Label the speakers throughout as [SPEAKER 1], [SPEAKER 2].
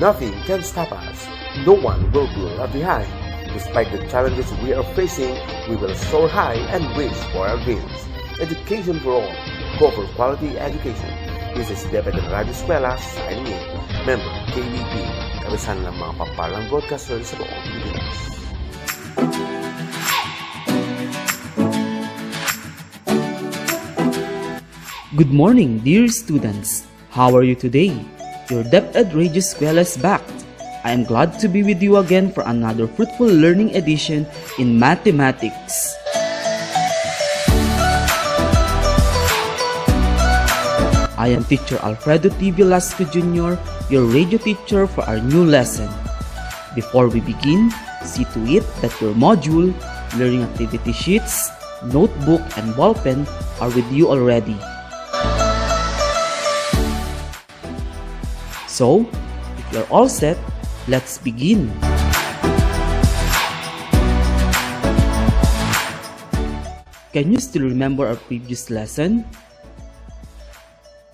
[SPEAKER 1] Nothing can stop us. No one will be left behind. Despite the challenges we are facing, we will soar high and reach for our dreams. Education for all. Go for quality education. This is DepEd Radio Eskwela signing in. Member KBP. Kabisan ng mga papalang broadcaster sa buong Pilipinas.
[SPEAKER 2] Good morning, dear students. How are you today? Your Radio Eskwela is back. I am glad to be with you again for another fruitful learning edition in mathematics. I am teacher Alfredo T. Velasco Jr., your radio teacher for our new lesson. Before we begin, see to it that your module, learning activity sheets, notebook, and ballpen are with you already. So, if you're all set, let's begin. Can you still remember our previous lesson?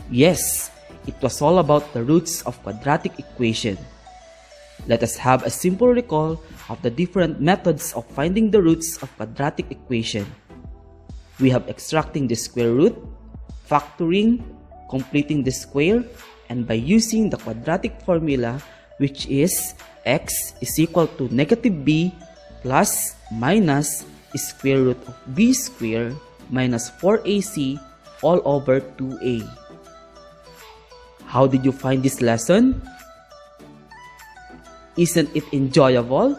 [SPEAKER 2] Yes, it was all about the roots of quadratic equation. Let us have a simple recall of the different methods of finding the roots of quadratic equation. We have extracting the square root, factoring, completing the square, and by using the quadratic formula which is x is equal to negative b plus minus square root of b square minus 4ac all over 2a. How did you find this lesson? Isn't it enjoyable?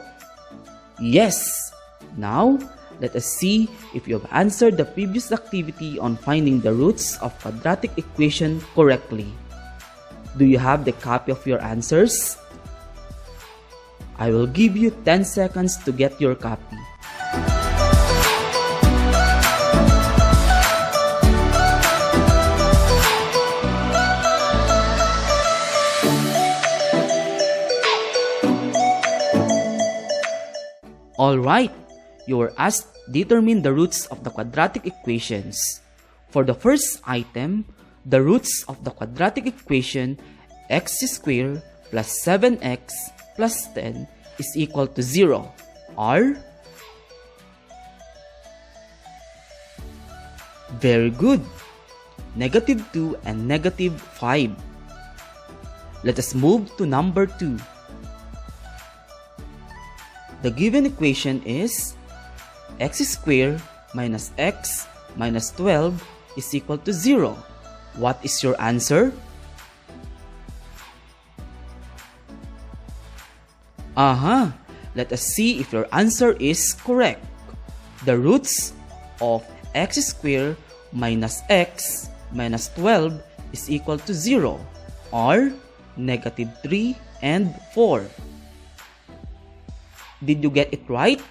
[SPEAKER 2] Yes! Now, let us see if you have answered the previous activity on finding the roots of quadratic equation correctly. Do you have the copy of your answers? I will give you 10 seconds to get your copy. Alright, you were asked determine the roots of the quadratic equations. For the first item, the roots of the quadratic equation x squared plus 7x plus 10 is equal to 0 are Very good. Negative 2 and negative 5. Let us move to number 2. The given equation is x squared minus x minus 12 is equal to 0. What is your answer? Aha! Uh -huh. Let us see if your answer is correct. The roots of x squared minus x minus 12 is equal to 0 or negative 3 and 4. Did you get it right?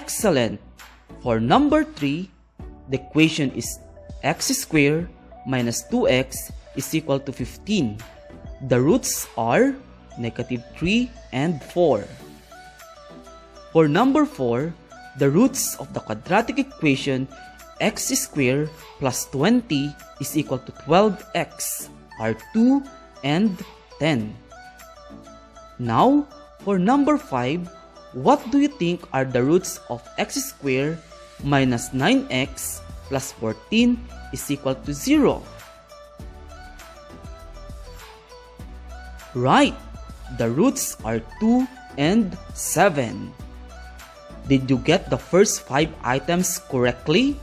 [SPEAKER 2] Excellent! For number 3, the equation is x squared minus 2x is equal to 15. The roots are negative 3 and 4. For number 4, the roots of the quadratic equation x squared plus 20 is equal to 12x are 2 and 10. Now, for number 5, what do you think are the roots of x squared minus 9x plus 14 is equal to 0? Right, the roots are 2 and 7. Did you get the first 5 items correctly?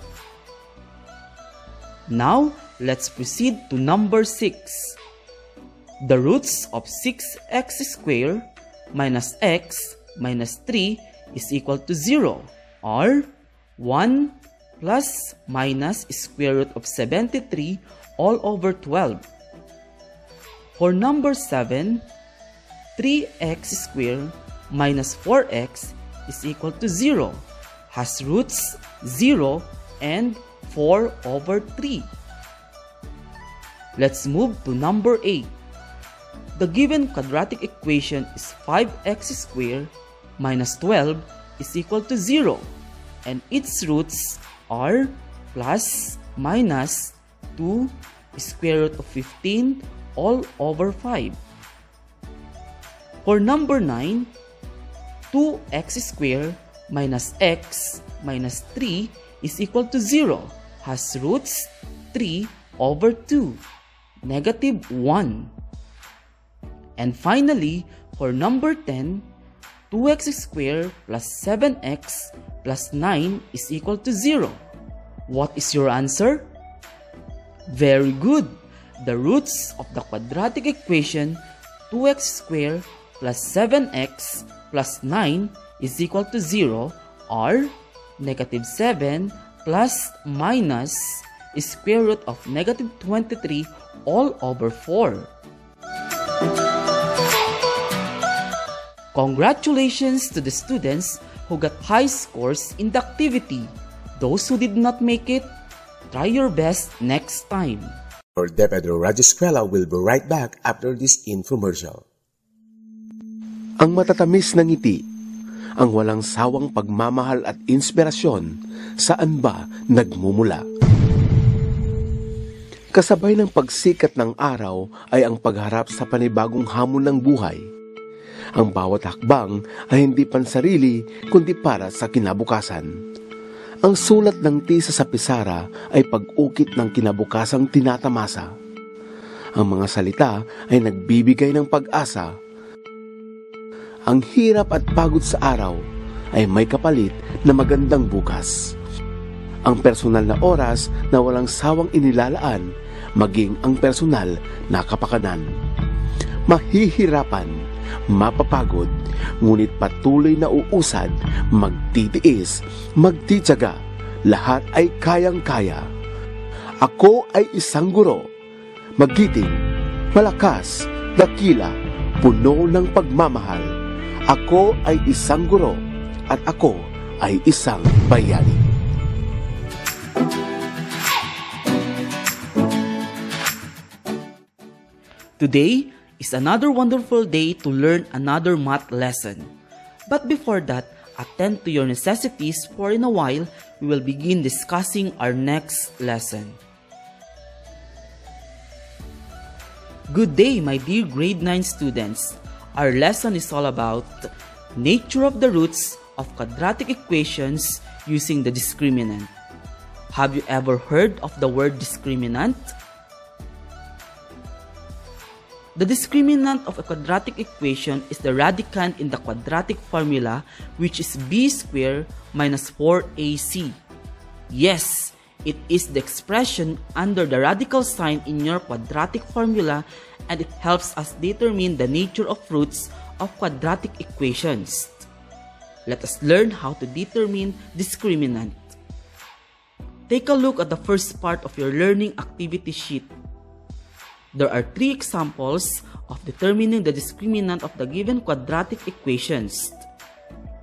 [SPEAKER 2] Now, let's proceed to number 6. The roots of 6x squared minus x minus 3 is equal to 0 or 1 plus minus square root of 73 all over 12. For number 7, 3x squared minus 4x is equal to 0 has roots 0 and 4 over 3. Let's move to number 8. The given quadratic equation is 5x squared minus 12 is equal to 0 and its roots are plus, minus, 2, square root of 15 all over 5. For number 9, 2x squared minus x minus 3 is equal to 0 has roots 3 over 2, negative 1. And finally, for number 10, 2x squared plus 7x plus 9 is equal to 0. What is your answer? Very good! The roots of the quadratic equation 2x squared plus 7x plus 9 is equal to 0 are negative 7 plus minus square root of negative 23 all over 4. Congratulations to the students who got high scores in the activity. Those who did not make it, try your best next time.
[SPEAKER 1] Our Pedro Radyo will be right back after this infomercial.
[SPEAKER 3] Ang matatamis ng ngiti, ang walang sawang pagmamahal at inspirasyon, saan ba nagmumula? Kasabay ng pagsikat ng araw ay ang pagharap sa panibagong hamon ng buhay – ang bawat hakbang ay hindi pansarili kundi para sa kinabukasan. Ang sulat ng tisa sa pisara ay pag-ukit ng kinabukasang tinatamasa. Ang mga salita ay nagbibigay ng pag-asa. Ang hirap at pagod sa araw ay may kapalit na magandang bukas. Ang personal na oras na walang sawang inilalaan, maging ang personal na kapakanan. Mahihirapan, mapapagod, ngunit patuloy na uusad, magtitiis, magtityaga, lahat ay kayang-kaya. Ako ay isang guro, magiting, malakas, dakila, puno ng pagmamahal. Ako ay isang guro at ako ay isang bayani.
[SPEAKER 2] Today, is another wonderful day to learn another math lesson. But before that, attend to your necessities for in a while, we will begin discussing our next lesson. Good day, my dear grade 9 students. Our lesson is all about nature of the roots of quadratic equations using the discriminant. Have you ever heard of the word discriminant? The discriminant of a quadratic equation is the radicand in the quadratic formula which is b squared minus 4ac. Yes, it is the expression under the radical sign in your quadratic formula and it helps us determine the nature of roots of quadratic equations. Let us learn how to determine discriminant. Take a look at the first part of your learning activity sheet there are three examples of determining the discriminant of the given quadratic equations.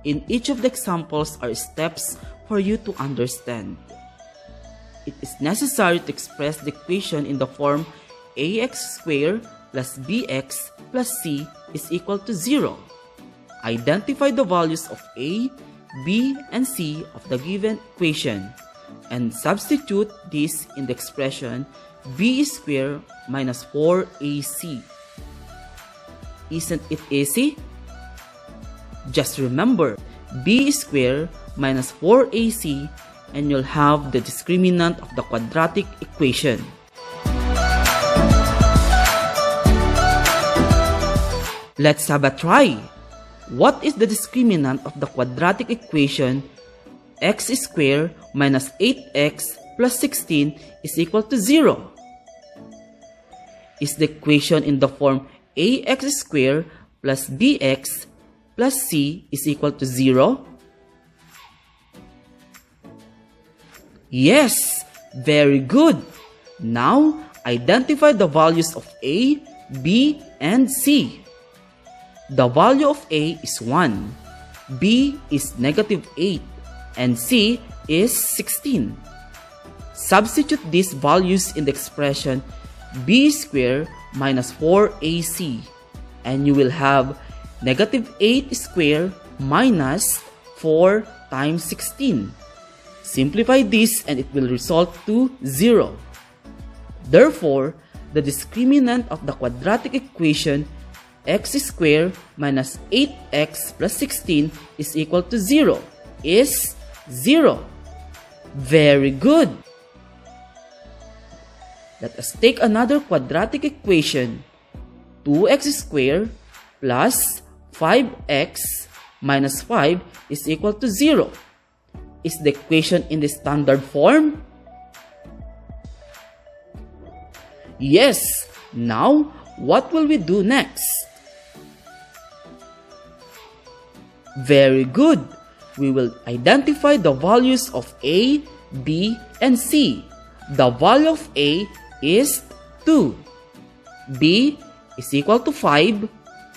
[SPEAKER 2] In each of the examples are steps for you to understand. It is necessary to express the equation in the form ax squared plus bx plus c is equal to 0. Identify the values of a, b, and c of the given equation and substitute this in the expression b squared minus 4ac. Isn't it easy? Just remember, b squared minus 4ac and you'll have the discriminant of the quadratic equation. Let's have a try. What is the discriminant of the quadratic equation x squared minus 8x plus 16 is equal to 0? Is the equation in the form ax squared plus bx plus c is equal to 0? Yes, very good. Now, identify the values of a, b, and c. The value of a is 1, b is negative 8, and c is 16. Substitute these values in the expression b squared minus 4ac and you will have negative 8 squared minus 4 times 16. Simplify this and it will result to 0. Therefore, the discriminant of the quadratic equation x squared minus 8x plus 16 is equal to 0 is 0. Very good. Let us take another quadratic equation. 2x squared plus 5x minus 5 is equal to 0. Is the equation in the standard form? Yes. Now, what will we do next? Very good. We will identify the values of A, B, and C. The value of A is 2. B is equal to 5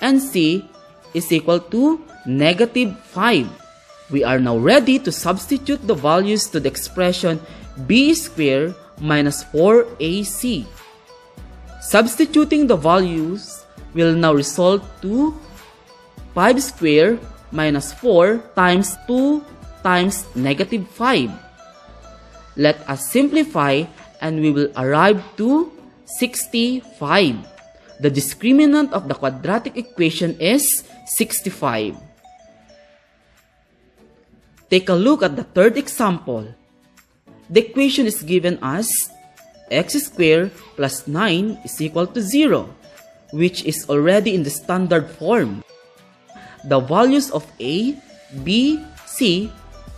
[SPEAKER 2] and C is equal to negative 5. We are now ready to substitute the values to the expression b squared minus 4ac. Substituting the values will now result to 5 squared minus 4 times 2 times negative 5. Let us simplify and we will arrive to 65. The discriminant of the quadratic equation is 65. Take a look at the third example. The equation is given as x squared plus 9 is equal to 0, which is already in the standard form. The values of a, b, c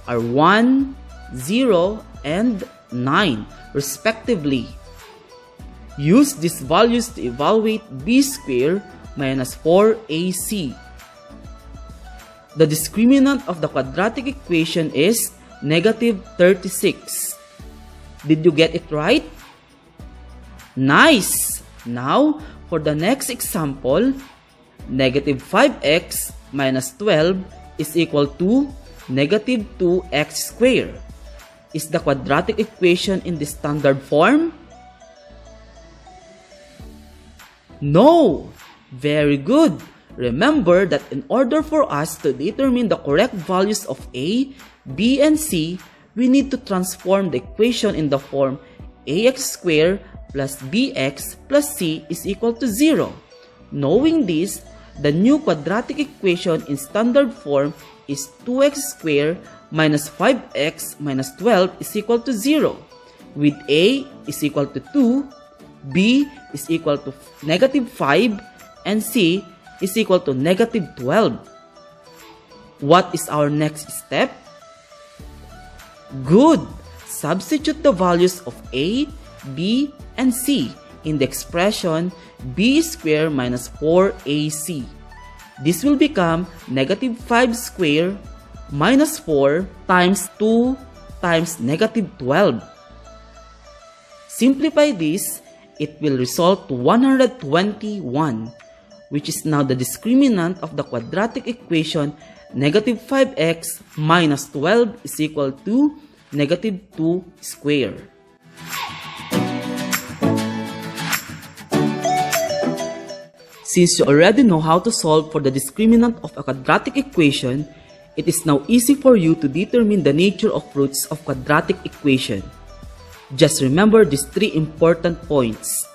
[SPEAKER 2] are 1, 0, and 9 respectively. Use these values to evaluate b squared minus 4ac. The discriminant of the quadratic equation is negative 36. Did you get it right? Nice! Now, for the next example, negative 5x minus 12 is equal to negative 2x squared. Is the quadratic equation in the standard form? No! Very good! Remember that in order for us to determine the correct values of A, B, and C, we need to transform the equation in the form ax squared plus bx plus c is equal to 0. Knowing this, the new quadratic equation in standard form is 2x squared minus 5x minus 12 is equal to 0, with a is equal to 2, b is equal to negative 5, and c is equal to negative 12. What is our next step? Good! Substitute the values of a, b, and c in the expression b squared minus 4ac. This will become negative 5 squared minus 4 times 2 times negative 12. Simplify this, it will result to 121 which is now the discriminant of the quadratic equation negative 5x minus 12 is equal to negative 2 squared. Since you already know how to solve for the discriminant of a quadratic equation, it is now easy for you to determine the nature of roots of quadratic equation. Just remember these three important points.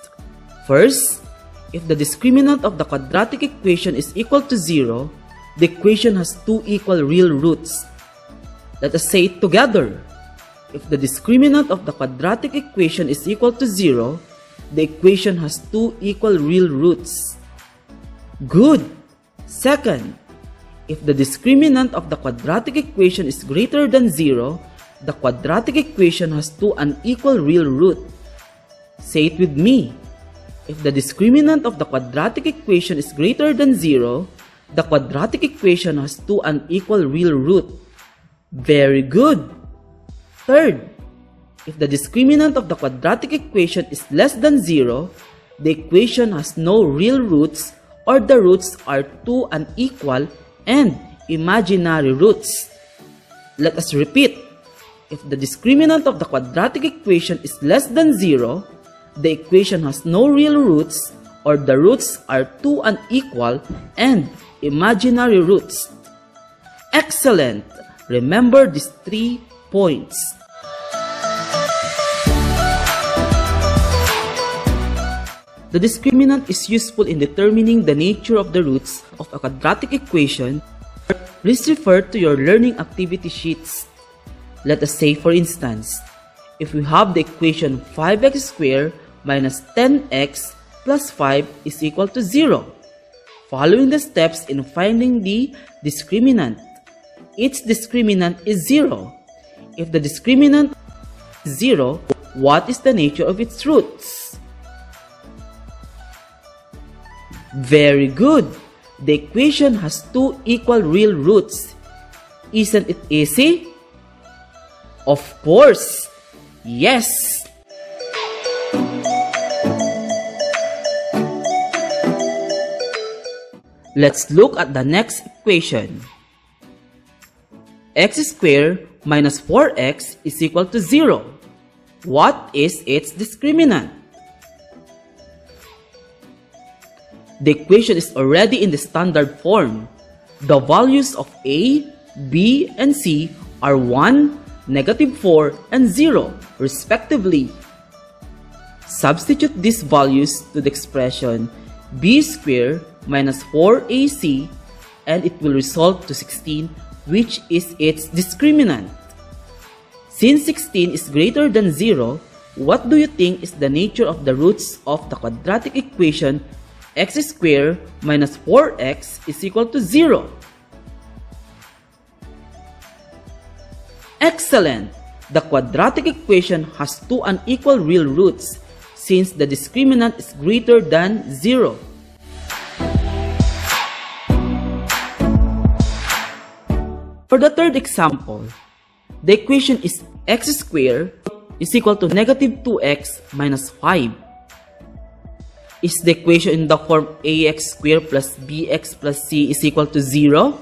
[SPEAKER 2] First, if the discriminant of the quadratic equation is equal to 0, the equation has two equal real roots. Let us say it together. If the discriminant of the quadratic equation is equal to 0, the equation has two equal real roots. Good! Second, if the discriminant of the quadratic equation is greater than 0, the quadratic equation has two unequal real root. Say it with me. If the discriminant of the quadratic equation is greater than 0, the quadratic equation has two unequal real root. Very good! Third, if the discriminant of the quadratic equation is less than 0, the equation has no real roots or the roots are two unequal and imaginary roots. Let us repeat. If the discriminant of the quadratic equation is less than 0, the equation has no real roots or the roots are two unequal and imaginary roots. Excellent! Remember these three points. The discriminant is useful in determining the nature of the roots of a quadratic equation. Please refer to your learning activity sheets. Let us say for instance, if we have the equation 5x squared minus 10x plus 5 is equal to 0. Following the steps in finding the discriminant, its discriminant is 0. If the discriminant is 0, what is the nature of its roots? Very good! The equation has two equal real roots. Isn't it easy? Of course! Yes! Let's look at the next equation. x squared minus 4x is equal to 0. What is its discriminant? The equation is already in the standard form. The values of a, b, and c are 1, negative 4, and 0, respectively. Substitute these values to the expression b squared minus 4ac and it will result to 16 which is its discriminant. Since 16 is greater than 0, what do you think is the nature of the roots of the quadratic equation x squared minus 4x is equal to 0? Excellent! The quadratic equation has two unequal real roots since the discriminant is greater than 0. For the third example, the equation is x squared is equal to negative 2x minus 5. Is the equation in the form ax squared plus bx plus c is equal to 0?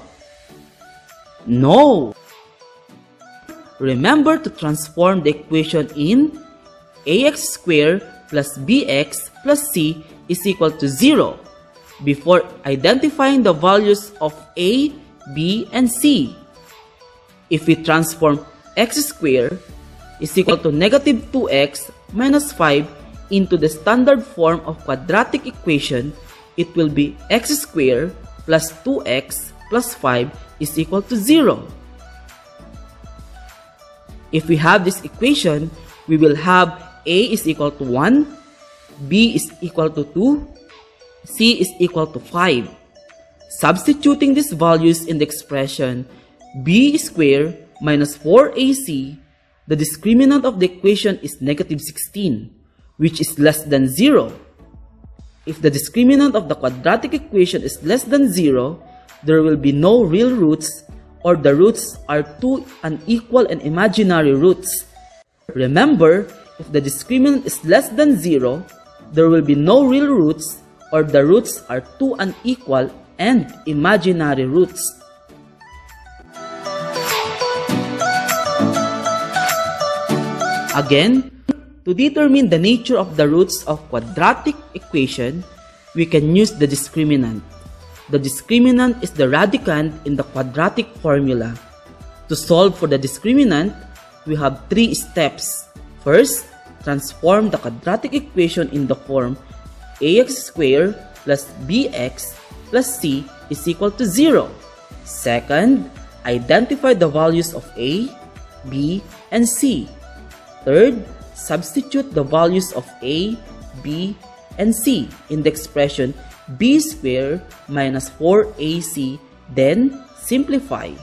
[SPEAKER 2] No! Remember to transform the equation in ax squared plus bx plus c is equal to 0 before identifying the values of a, b, and c. If we transform x squared is equal to negative 2x minus 5 into the standard form of quadratic equation, it will be x squared plus 2x plus 5 is equal to 0. If we have this equation, we will have a is equal to 1, b is equal to 2, c is equal to 5. Substituting these values in the expression, b squared minus 4ac, the discriminant of the equation is negative 16, which is less than 0. If the discriminant of the quadratic equation is less than 0, there will be no real roots or the roots are two unequal and imaginary roots. Remember, if the discriminant is less than 0, there will be no real roots or the roots are two unequal and imaginary roots. Again, to determine the nature of the roots of quadratic equation, we can use the discriminant. The discriminant is the radicand in the quadratic formula. To solve for the discriminant, we have three steps. First, transform the quadratic equation in the form ax squared plus bx plus c is equal to 0. Second, identify the values of a, b, and c. Third, substitute the values of a, b, and c in the expression b squared minus 4ac, then simplify.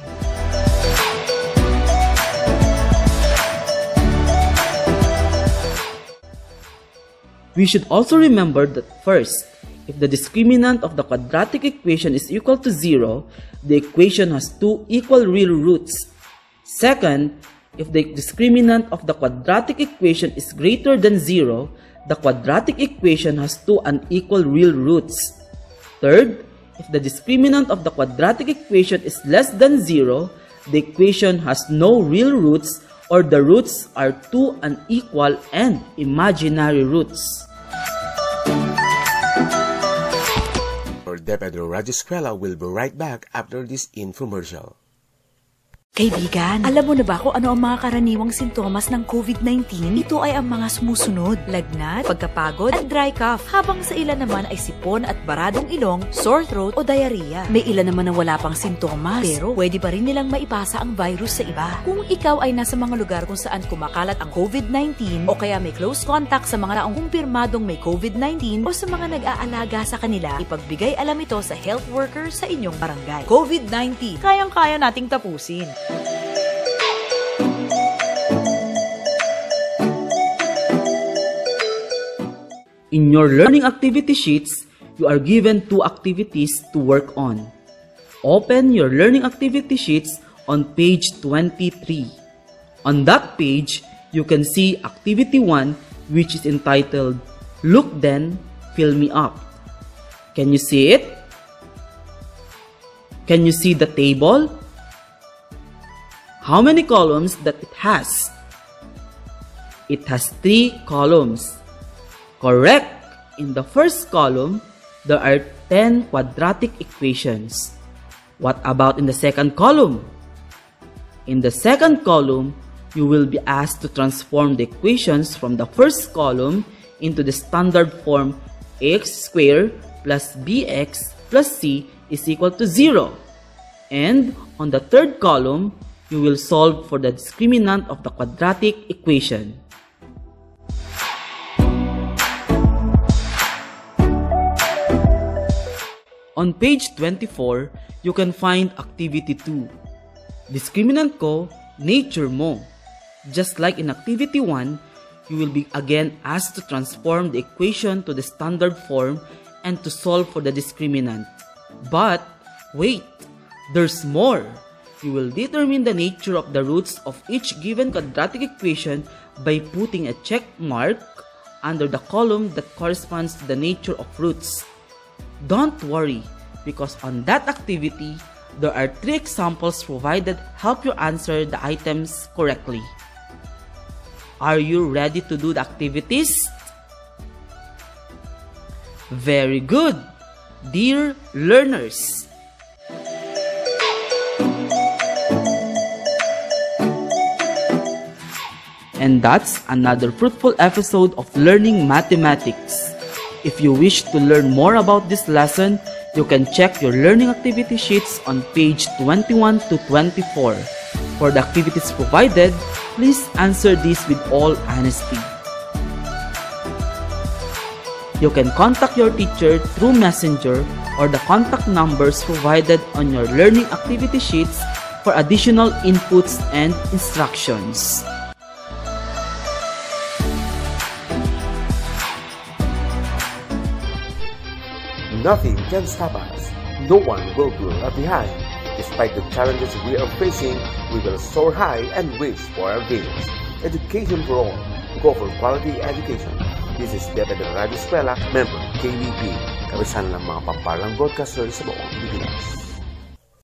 [SPEAKER 2] We should also remember that first, if the discriminant of the quadratic equation is equal to 0, the equation has two equal real roots. Second, if the discriminant of the quadratic equation is greater than 0, the quadratic equation has two unequal real roots. Third, if the discriminant of the quadratic equation is less than 0, the equation has no real roots or the roots are two unequal and imaginary roots.
[SPEAKER 1] Or Pedro Rajasquela will be right back after this infomercial.
[SPEAKER 4] Kaibigan, alam mo na ba kung ano ang mga karaniwang sintomas ng COVID-19? Ito ay ang mga sumusunod, lagnat, pagkapagod, at dry cough. Habang sa ilan naman ay sipon at baradong ilong, sore throat o diarrhea. May ilan naman na wala pang sintomas, pero pwede pa rin nilang maipasa ang virus sa iba. Kung ikaw ay nasa mga lugar kung saan kumakalat ang COVID-19 o kaya may close contact sa mga naong kumpirmadong may COVID-19 o sa mga nag-aalaga sa kanila, ipagbigay alam ito sa health worker sa inyong barangay. COVID-19, kayang-kaya nating tapusin.
[SPEAKER 2] In your learning activity sheets, you are given two activities to work on. Open your learning activity sheets on page 23. On that page, you can see activity 1 which is entitled Look Then, Fill Me Up. Can you see it? Can you see the table? How many columns that it has? It has three columns. Correct! In the first column, there are 10 quadratic equations. What about in the second column? In the second column, you will be asked to transform the equations from the first column into the standard form x squared plus bx plus c is equal to 0. And on the third column, you will solve for the discriminant of the quadratic equation. On page 24, you can find activity 2. Discriminant ko, nature mo. Just like in activity 1, you will be again asked to transform the equation to the standard form and to solve for the discriminant. But, wait, there's more. You will determine the nature of the roots of each given quadratic equation by putting a check mark under the column that corresponds to the nature of roots. Don't worry, because on that activity, there are three examples provided help you answer the items correctly. Are you ready to do the activities? Very good! Dear learners, And that's another fruitful episode of Learning Mathematics. If you wish to learn more about this lesson, you can check your learning activity sheets on page 21 to 24. For the activities provided, please answer these with all honesty. You can contact your teacher through Messenger or the contact numbers provided on your learning activity sheets for additional inputs and instructions.
[SPEAKER 1] Nothing can stop us. No one will be left behind. Despite the challenges we are facing, we will soar high and reach for our dreams. Education for all. Go for quality education. This is David Radio Escuela, member KBP, kabisan ng mga pampalang broadcaster sa buong Pilipinas.